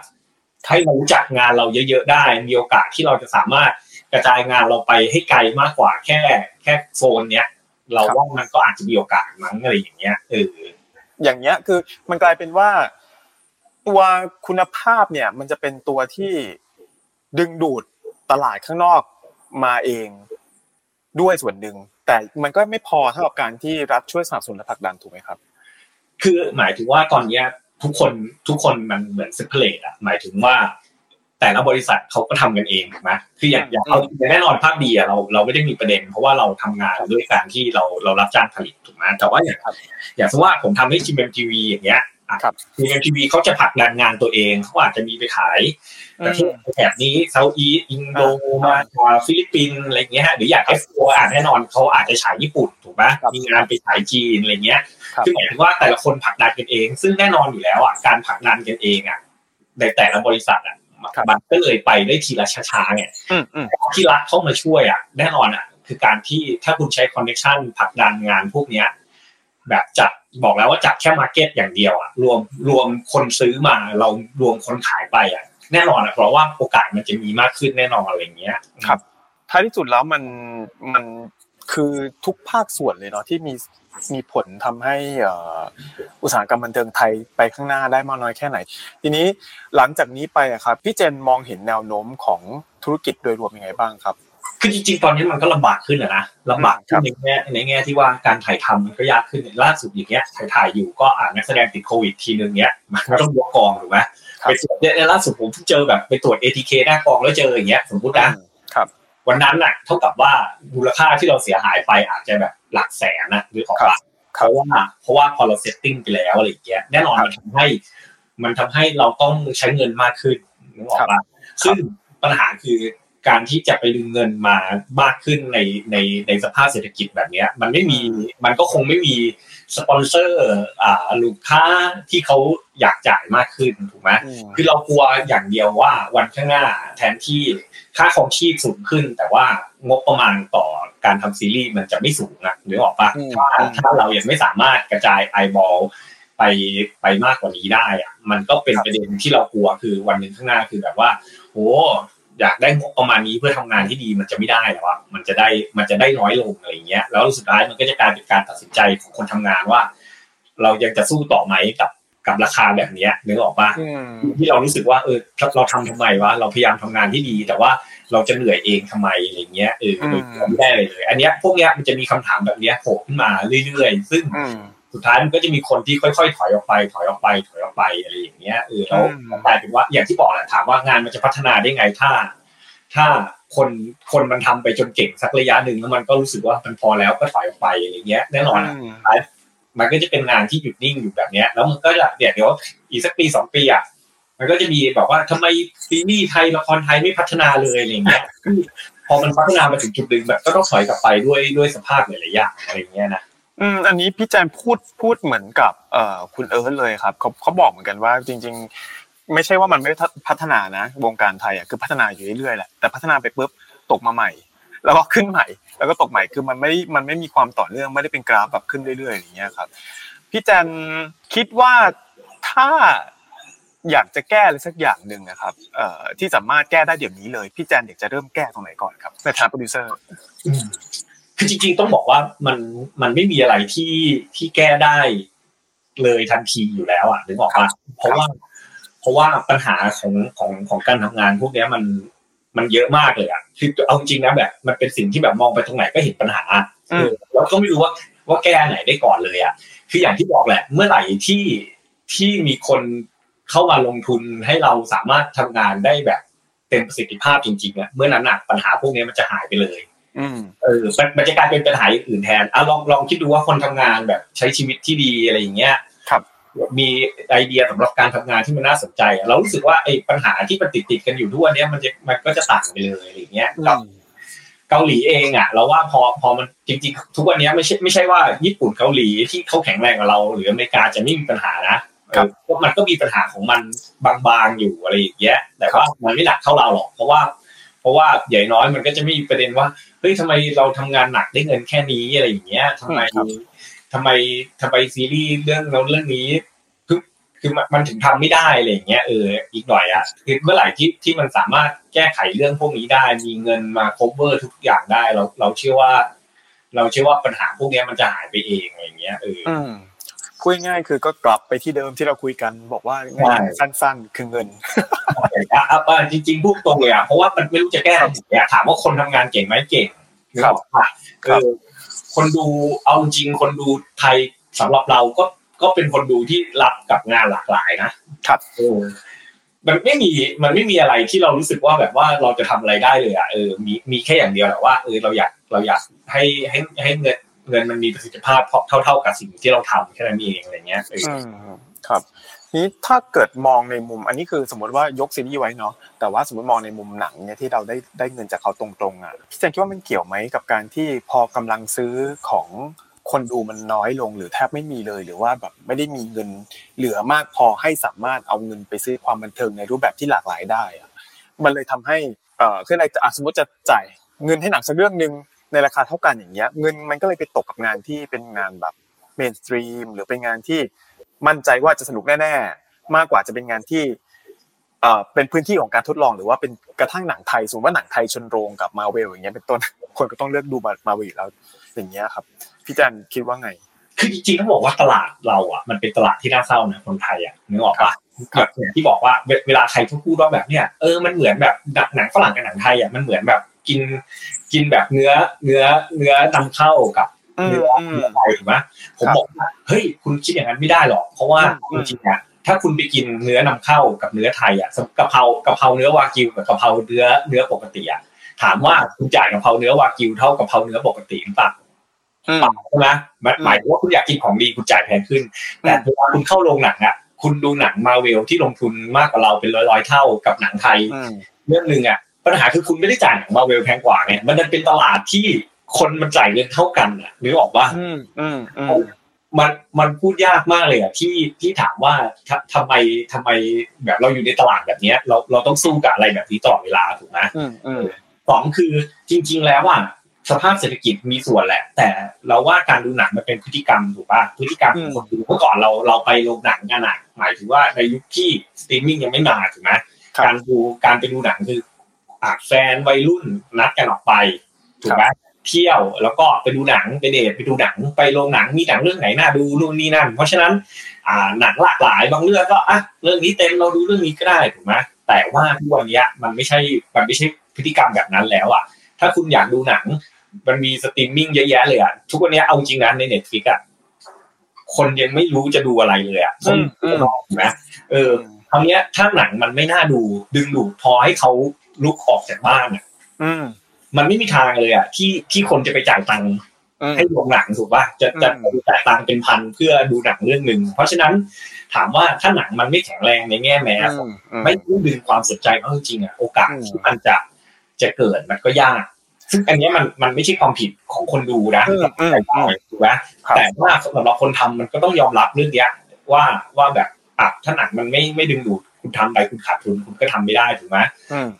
ให้มารู้จักงานเราเยอะๆได้ มีโอกาสที่เราจะสามารถกระจายงานเราไปให้ไกลมากกว่าแค่แค่โซนเนี้ย เราครับว่ามันก็อาจจะมีโอกาสมั้งอะไรอย่างเงี้ยเอออย่างเงี้ยคือมันกลายเป็นว่า ตัวคุณภาพเนี่ย มันจะเป็นตัวที่ดึงดูดตลาดข้างนอกมาเองด้วยส่วนหนึ่งแต่มันก็ไม่พอเท่ากับการที่รัฐช่วยสนับสนุนและผลักดันถูกไหมครับ คือหมายถึงว่าตอนเนี้ยทุกคนทุกคนมันเหมือนเซปเ r ตอะหมายถึงว่า แต่ละบริษัทเขาก็ทำกันเองถูกไหมคืออย่างอย่างเราแน่นอนภาพดีอะเราเราไม่ได้มีประเด็น เพราะว่าเราทำงานด้วยการที่เราเรารับจ้างผลิตถูกไหมแต่ว่าอย่างครับอย่างสมมติว่าผมทำให้ GMMTV อย่างเงี้ยครับ GMMTV เขาจะผลักดันงานตัวเองเขาอาจจะมีไปขายประเทศแถบนี้ South East อินโดมาฟิลิปปินส์อะไรเงี้ยฮะหรืออย่าง F4 อะแน่นอนเขาอาจจะฉายญี่ปุ่นถูกไหมครับมีงานไปฉายจีนอะไรเงี้ยครับคือหมายถึงว่าแต่ละคนผลักดันกันเอง ซึ่งแน่นอนอยู่แล้วอะการผลักดันกันเองอะในแต่ละบริษัทอะครับ มันก็เลยไปได้ทีละช้าๆไงอืมอืมที่รัฐเข้ามาช่วยอะแน่นอนอะ คือการที่ถ้าคุณใช้ connection ผลักดันงานพวกเนี้ยแบบจัดบอกแล้วว่าจัดแค่ market อย่างเดียวอะรวมรวมคนซื้อมาเรารวมคนขายไปอะแน่นอนอะเพราะว่าโอกาสมันจะมีมากขึ้นแน่นอนอะไรอย่างเงี้ยครับท้ายที่สุดแล้วมันมัน คือทุกภาคส่วนเลยเนาะที่มีมีผลทำให้เอ่ออุตสาหกรรมบันเทิงไทยไปข้างหน้าได้มากน้อยแค่ไหน ทีนี้หลังจากนี้ไปอะครับพี่เจนมองเห็นแนวโน้มของธุรกิจโดยรวมยังไงบ้างครับ คือจริงๆตอนนี้มันก็ลำบากขึ้นอะนะลำบากขึ้ครันบในแง่ในแง่ที่ว่าการถ่ายทำมันก็ยากขึ้นล่าสุดอย่างเงี้ยถ่ายถ่ายอยู่ก็อ่านนักแสดงติดโควิดทีนึงเงี้ยมันก็ต้องยกกองถูกไหมไปตรวจเนี่ยล่าสุดผมเพิ่งเจอแบบไปตรวจ ATK หน้ากองแล้วเจออย่างเงี้ยสมมตินะครับ วันนั้นน่ะเท่ากับว่ามูลค่าที่เราเสียหายไปอาจจะแบบหลักแสนนะหรือของครับปะเพราะว่าเพราะว่าพอเราเซตติ้งไปแล้วอะไรอย่างเงี้ยแน่นอนมันทำให้ มันทำให้เราต้องใช้เงินมากขึ้นนึกออกปะซึ่งปัญหาคือ การที่จะไปดึงเงินมามากขึ้นในในในสภาพเศรษฐกิจแบบเนี้ยมันไม่มีมันก็คงไม่มีสปอนเซอร์อ่าลูกค้าที่เขาอยากจ่ายมากขึ้นถูกไหมอืมคือเรากลัวอย่างเดียวว่าวันข้างหน้าแทนที่ค่าของชีพสูงขึ้น แต่ว่างบประมาณต่อการทำซีรีส์มันจะไม่สูงอะหรือออกปะอืมถ้าถ้าเรายังไม่สามารถกระจายไอบอลไปไปมากกว่านี้ได้อะมันก็เป็นประเด็นที่เรากลัวคือวันหนึ่งข้างหน้าคือแบบว่าโอ้ อยากได้งบประมาณนี้เพื่อทำงานที่ดีมันจะไม่ได้แล้วอะมันจะได้มันจะได้น้อยลงอะไรอย่างเงี้ย แล้วสุดท้ายมันก็จะกลายเป็นการตัดสินใจของคนทำงานว่า เรายังจะสู้ต่อไหมกับกับราคาแบบเนี้ยนึกออกปะอืมที่เรารู้สึกว่าเออเราทำทำไมวะเราพยายามทำงานที่ดี แต่ว่าเราจะเหนื่อยเองทำไมอะไรเงี้ยเอออืมไม่ได้เลยเลย อันเนี้ยพวกเนี้ยมันจะมีคำถามแบบเนี้ยโผล่ขึ้นมาเรื่อยๆ ซึ่งอืม สุดท้ายมันก็จะมีคนที่ค่อยๆ ถอยออกไป ถอยออกไป ถอยออกไปอะไรอย่างเงี้ยเออแล้วอืมกลายเป็นว่าอย่างที่บอกแหละถามว่างานมันจะพัฒนาได้ไงถ้า ถ้าคนคนมันทำไปจนเก่งสักระยะหนึ่งแล้วมันก็รู้สึกว่ามันพอแล้วก็ถอยออกไปอะไรเงี้ยแน่นอนอะอืมมันก็จะเป็นงานที่หยุดนิ่งอยู่แบบเนี้ย แล้วมันก็จะเดี๋ยวเดี๋ยวอีกสักปีสองปีอะมันก็จะมีแบบว่าทำไมซีรีส์ไทยละครไทยไม่พัฒนาเลยอะไรเงี้ยพอมันพัฒนามาถึงจุดหนึ่งแบบก็ต้องถอยกลับไปด้วยด้วยสภาพหลายๆอย่างอะไรเงี้ยนะ อืมอันนี้พี่แจมพูดพูดเหมือนกับเอ่อคุณเอิร์ธเลยครับเขาเขาบอกเหมือนกันว่าจริง ๆ ไม่ใช่ว่ามันไม่พัฒนานะ วงการไทยอะคือพัฒนาอยู่เรื่อยๆแหละแต่พัฒนาไปปุ๊บตกมาใหม่ แล้วก็ขึ้นใหม่ แล้วก็ตกใหม่คือมันไม่มันไม่มีความต่อเนื่องไม่ได้เป็นกราฟแบบขึ้นเรื่อยๆอย่างเงี้ยครับพี่แจนคิดว่าถ้าอยากจะแก้อะไรสักอย่างหนึ่งนะครับเอ่อที่สามารถแก้ได้เดี๋ยวนี้เลย พี่แจนอยากจะเริ่มแก้ตรงไหนก่อนครับในฐานะโปรดิวเซอร์ คือจริงๆต้องบอกว่ามันมันไม่มีอะไรที่ที่แก้ได้เลยทันทีอยู่แล้วอะนึกออกปะเพราะว่า เพราะว่าปัญหาของของของการทำงานพวกเนี้ยมันมันเยอะมากเลยอะคือเอาจริงนะแบบ มันเป็นสิ่งที่แบบมองไปตรงไหนก็เห็นปัญหาอืมเออแล้วก็ไม่รู้ว่าว่าแก้ไหนได้ก่อนเลยอะคืออย่างที่บอกแหละ เมื่อไหร่ที่ที่มีคนเข้ามาลงทุนให้เราสามารถทำงานได้แบบเต็มประสิทธิภาพจริงๆอะเมื่อนั้นอะปัญหาพวกเนี้ยมันจะหายไปเลยอืม เออมันมันจะกลายเป็นปัญหาอย่างอื่นแทนอะลองลองคิดดูว่าคนทำงานแบบใช้ชีวิตที่ดีอะไรอย่างเงี้ยครับ มีไอเดียสำหรับการทำงานที่มันน่าสนใจอะเรารู้สึกว่าไอ้ปัญหาที่มันติดติดๆกันอยู่ทุกวันเนี้ยมันจะมันก็จะต่างไปเลยอะไรอย่างเงี้ยกับเกาหลีเองอะเราว่าพอพอมันจริงๆ ทุกวันเนี้ยไม่ใช่ไม่ใช่ว่าญี่ปุ่นเกาหลีที่เขาแข็งแรงกว่าเรา หรืออเมริกาจะไม่มีปัญหานะเออก็มันก็มีปัญหาของมันบางๆอยู่อะไรอย่างเงี้ยแต่ว่ามันไม่หนักเท่าเราหรอกเพราะว่า เพราะว่าใหญ่น้อยมันก็จะไม่มีประเด็นว่าเฮ้ยทำไมเราทำงานหนักได้เงินแค่นี้อะไรอย่างเงี้ยทำไมครับทำไมทำไมซีรีส์เรื่องเราเรื่องนี้คือคือมันมันถึงทำไม่ได้อะไรอย่างเงี้ยเอออีกหน่อยอะคือเมื่อไหร่ที่ที่มันสามารถแก้ไขเรื่องพวกนี้ได้ มีเงินมา cover ทุกอย่างได้ เราเราเชื่อว่า เราเชื่อว่าปัญหาพวกเนี้ยมันจะหายไปเองอะไรอย่างเงี้ยเอออืม พูดง่ายๆคือก็กลับไปที่เดิมที่เราคุยกัน บอกว่าใช่สั้น ๆ คือเงินอะอะอะจริงๆพูดตรงเลยอะเพราะว่ามันไม่รู้จะแก้ยังไงอะถามว่าคนทำงานเก่งไหมเก่งนึกออกปะครัเอบอคนดูเอาจริงคนดูไทยสำหรับเราก็ก็เป็นคนดูที่รับกับงานหลากหลายนะครับเออมันไม่มีมันไม่มีอะไรที่เรารู้สึกว่าแบบว่าเราจะทำอะไรได้เลยอะเออมีมีแค่อย่างเดียวแหละว่าเออเราอยากเราอยากให้ให้ให้เงิน เงินมันมีประสิทธิภาพเท่าเท่าๆกับสิ่งที่เราทำแค่นั้นเองอะไรเงี้ยอืมครับนี้ถ้าเกิดมองในมุม อันนี้คือสมมติว่ายกซีรีส์ไว้เนาะแต่ว่าสมมติมองในมุมหนังเนี่ยที่เราได้ได้เงินจากเขาตรงๆอะพี่แจนคิดว่ามันเกี่ยวไหมกับการที่พอกำลังซื้อของคนดูมันน้อยลงหรือแทบไม่มีเลย หรือว่าแบบไม่ได้มีเงินเหลือมากพอให้สามารถเอาเงินไปซื้อความบันเทิงในรูปแบบที่หลากหลายได้อะมันเลยทำให้เอ่อคืออะไรจะสมมติจะจ่ายเงินให้หนังสักเรื่องหนึ่ง ในราคาเท่ากันอย่างเงี้ยเงินมันก็เลยไปตกกับงานที่เป็นงานแบบเมนสตรีมหรือเป็นงานที่มั่นใจว่าจะสนุกแน่ ๆ มากกว่าจะเป็นงานที่เอ่อเป็นพื้นที่ของการทดลองหรือว่าเป็นกระทั่งหนังไทยสมมติว่าหนังไทยชนโรงกับมาเวลอย่างเงี้ยเป็นต้นคนก็ต้องเลือกดูมาเวลอยู่แล้วอย่างเงี้ยครับพี่แจนคิดว่าไง คือจริงๆต้องบอกว่าตลาดเราอะมันเป็นตลาดที่น่าเศร้านะคนไทยอะนึกออกปะครับแบบอย่างที่บอกว่าเวเวลาใครพูดว่าแบบเนี้ยเออมันเหมือนแบบหนังหนังฝรั่งกับหนังไทยอะมันเหมือนแบบกิน กินแบบเนื้อเนื้อเนื้อนำเข้ากับอืมเนื้ออืมเนื้อไทยถูกไหมผมครับบอกว่าเฮ้ยคุณคิดอย่างนั้นไม่ได้หรอก เพราะว่าอืจมริงๆอะถ้าคุณไปกินเนื้อนำเข้ากับเนื้อไทยอะสมมุติกะเพรากะเพราเนื้อวากิวกับกะเพราเนื้อเนื้อปกติอะถามว่าคุณจ่ายกะเพราเนื้อวากิวเท่ากะเพราเนื้อปกติหรือเปล่าอืมใช่ไหมมันอืมหมายถึงว่าคุณอยากกินของดีคุณจ่ายแพงขึ้น แต่อืมเวลาคุณเข้าโรงหนังอะ คุณดูหนังมาเวลที่ลงทุนมากกว่าเราเป็นร้อยร้อยๆเท่ากับหนังไทยอืมเรื่องหนึ่งอะ ปัญหาคือคุณไม่ได้จ่ายหนังมาเวลแพงกว่าไงมันดันเป็นตลาดที่คนมันจ่ายเงินเท่ากันอะนึกออกว่าอืมอืมอืมมันมันพูดยากมากเลยอะที่ที่ถามว่าทำทำไมทำไมแบบเราอยู่ในตลาดแบบเนี้ย เราเราต้องสู้กับอะไรแบบนี้ตลอดเวลาถูกไหมอืมอืมสองคือจริง ๆ แล้วอะสภาพเศรษฐกิจมีส่วนแหละ แต่เราว่าการดูหนังมันเป็นพฤติกรรมถูกป่ะพฤติกรรมของคนดูเมื่อก่อนเราเราไปโรงหนังกันอะหมายถึงว่าในยุคที่สตรีมมิ่งยังไม่มาถูกไหมการดูการไปดูหนังคืออะ แฟนวัยรุ่นนัดกันออกไปถูกไหมเที่ยวแล้วก็ไปดูหนังไปเดทไปดูหนังไปโรงหนังมีหนังเรื่องไหนน่าดูนู่นนี่นั่น เพราะฉะนั้นอ่าหนังหลากหลายบางเรื่องก็อะเรื่องนี้เต็มเราดูเรื่องนี้ก็ได้ถูกไหมแต่ว่าทุกวันนี้มันไม่ใช่มันไม่ใช่พฤติกรรมแบบนั้นแล้วอะ ถ้าคุณอยากดูหนัง มันมีสตรีมมิ่งเยอะแยะเลยอะทุกวันนี้เอาจริงนะใน Netflix อะคนยังไม่รู้จะดูอะไรเลยอะต้องรอถูกไหมเออคราวนี้ถ้าหนังมันไม่น่าดูดึงดูดพอให้เขา ลุกออกจากบ้านอะมันไม่มีทางเลยอะที่ที่คนจะไปจ่ายตังค์ให้โรงหนังถูกป่ะจะจะจ่ายตังค์เป็นพันเพื่อดูหนังเรื่องหนึ่งเพราะฉะนั้นถามว่าถ้าหนังมันไม่แข็งแรงในแง่แม้ไม่ดึงความสนใจเขาจริงๆอะโอกาสที่มันจะจะเกิดมันก็ยากซึ่งอันนี้มันมันไม่ใช่ความผิดของคนดูนะแต่ถูกไหมแต่ว่าสำหรับคนทำมันก็ต้องยอมรับเรื่องเนี้ยว่าว่าแบบอะถ้าหนังมันไม่ไม่ดึงดูด คุณทำไปคุณขาดทุนคุณก็ทำไม่ได้ถูกไหม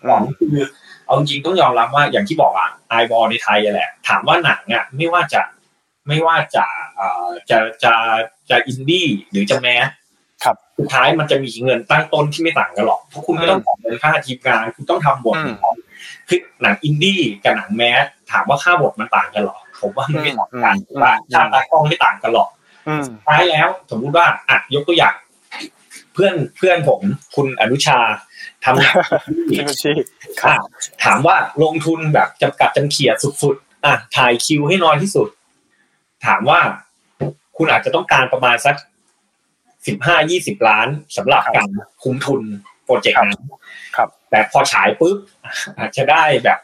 สองคือเอาจริงต้องยอมรับว่าอย่างที่บอกอะไอบอลในไทยแหละ ถามว่าหนังอะไม่ว่าจะไม่ว่าจะเอ่อจะจะจะอินดี้หรือจะแมสครับสุดท้ายมันจะมีเงินตั้งต้นที่ไม่ต่างกันหรอกเพราะคุณไม่ต้องขอเงินค่าทีมงานคุณต้องทำบทคือหนังอินดี้กับหนัง mass ถามว่าค่าบทมันต่างกันหรอผมว่ามันไม่ต่างกันว่าค่าตากล้องไม่ต่างกันหรอกสุดท้ายแล้ว สมมุติว่าอะยกตัวอย่าง เพื่อนเพื่อนผมคุณอนุชาทำงานที่ถามว่าลงทุนแบบจำกัดจำเขียดสุดๆอะถ่ายคิวให้น้อยที่สุด ถามว่าคุณอาจจะต้องการประมาณสักสิบห้ายี่สิบล้านสำหรับการคุ้มทุนโปรเจกต์นั้นครับแต่พอฉายปุ๊บอาจจะได้แบบ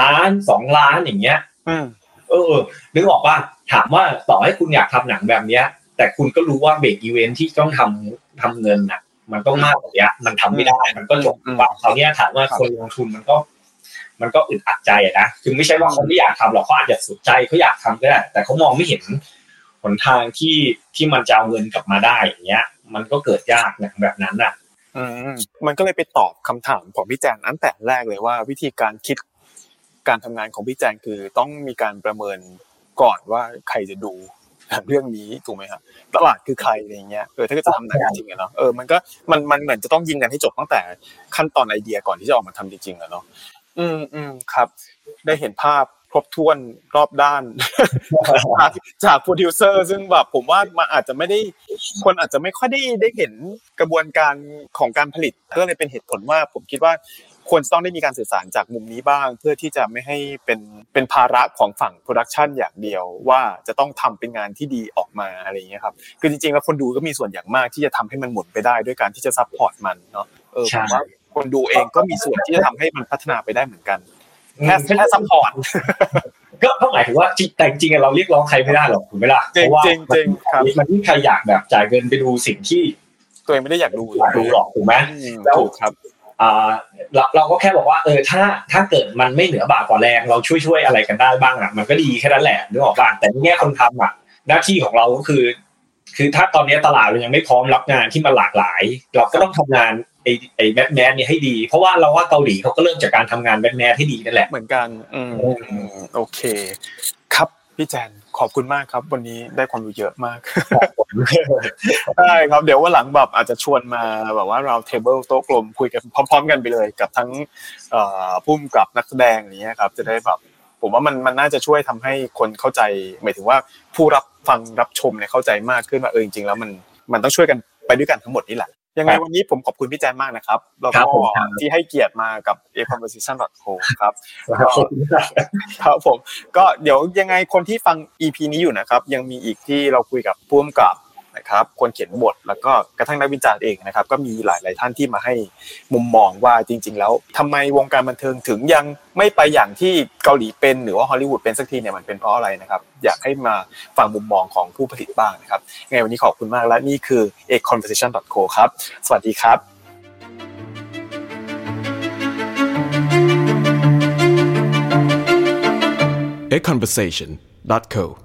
ล้านสองล้านอย่างเงี้ยเออนึกออกว่าถามว่าต่อให้คุณอยากทำหนังแบบเนี้ย แต่คุณก็รู้ว่า break even ที่ต้องทำทำเงินน่ะ มันต้องมากกว่านี้มันทำไม่ได้ มันก็จบว่าคราวนี้ถามว่าคนลงทุนมันก็ มันก็อึดอัดใจนะคือไม่ใช่ว่าเขาไม่อยากทำหรอกเขาอาจจะสุดใจเขาอยากทำก็ได้แต่เขามองไม่เห็นหนทางที่ที่มันจะเอาเงินกลับมาได้อย่างเงี้ย มันก็เกิดยากนะแบบนั้นอะอืมมันก็เลยไปตอบคำถามของพี่แจงอันแต่แรกเลยว่า วิธีการคิดการทำงานของพี่แจงคือต้องมีการประเมินก่อนว่าใครจะดู เรื่องนี้ถูกไหมครับตลาดคือใครอะไรเงี้ยเออถ้าจะทำหนังจริงอะเนาะเออมันก็มันมันเหมือนจะต้องยิงกันให้จบตั้งแต่ขั้นตอนไอเดียก่อนที่จะออกมาทำจริงๆอะเนาะอืมอืมครับ ได้เห็นภาพครบถ้วนรอบด้านจากโปรดิวเซอร์ซึ่งแบบผมว่ามันอาจจะไม่ได้คนอาจจะไม่ค่อยได้ได้เห็นกระบวนการของการผลิตก็เลยเป็นเหตุผลว่าผมคิดว่า ควรต้องได้มีการสื่อสารจากมุมนี้บ้าง เพื่อที่จะไม่ให้เป็นเป็นภาระของฝั่ง production อย่างเดียวว่าจะต้องทำเป็นงานที่ดีออกมาอะไรอย่างเงี้ยครับคือจริงๆแล้วคนดูก็มีส่วนอย่างมากที่จะทำให้มันหมุนไปได้ด้วยการที่จะ support มันเนาะเออผมว่าคนดูเองก็มีส่วนที่จะทำให้มันพัฒนาไปได้เหมือนกันแค่แค่ supportก็หมายถึงว่าแต่จริงๆเราเรียกร้องใครไม่ได้หรอกถูกไหมล่ะเพราะว่ามันที่ใครอยากแบบจ่ายเงินไปดูสิ่งที่ตัวเองไม่ได้อยากดูดูหรอกถูกไหมแล้วครับอ่า เราเราก็แค่บอกว่าเออถ้าถ้าเกิดมันไม่เหนือบ่ากว่าแรงเราช่วยช่วยอะไรกันได้บ้างอะมันก็ดีแค่นั้นแหละนึกออกป่ะแต่ในแง่คนทำอะ หน้าที่ของเราก็คือ คือถ้าตอนนี้ตลาดเรายังไม่พร้อมรับงานที่มันหลากหลาย เราก็ต้องทำงานไอ้ไอ้แบบทแมนเนี่ยให้ดี เพราะว่าเราว่าเกาหลีเขาก็เริ่มจากการทำงานแบบ mass ให้ดีนั่นแหละเหมือนกันอืมโอเคครับ พี่แจนขอบคุณมากครับ วันนี้ได้ความรู้เยอะมากได้ครับเดี๋ยววันหลังแบบอาจจะชวนมาแบบว่า round table โต๊ะกลมคุยกันพร้อม ๆ กันไปเลยกับทั้งพุ่มกับนักแสดงอย่างเงี้ยครับจะได้แบบผมว่ามันมันน่าจะช่วยทำให้คนเข้าใจหมายถึงว่าผู้รับฟังรับชมเนี่ยเข้าใจมากขึ้นว่าเออจริงๆแล้วมันมันต้องช่วยกันไปด้วยกันทั้งหมดนี่แหละ ยังไงวันนี้ผมขอบคุณพี่แจนมากนะครับแล้วก็ที่ให้เกียรติมากับ a conversation co ครับครับผม ก็เดี๋ยวยังไงคนที่ฟัง EP นี้อยู่นะครับ ยังมีอีกที่เราคุยกับผู้กำกับ นะครับคนเขียนบทแล้วก็กระทั่งนักวิจารณ์เองนะครับ ก็มีหลาย ๆ ท่านที่มาให้มุมมองว่าจริง ๆ แล้วทำไมวงการบันเทิงถึงยังไม่ไปอย่างที่เกาหลีเป็นหรือว่าฮอลลีวูดเป็นสักทีเนี่ยมันเป็นเพราะอะไรนะครับอยากให้มาฟังมุมมองของผู้ผลิตบ้างนะครับไงวันนี้ขอบคุณมากและนี่คือ a conversation co ครับ สวัสดีครับ a conversation co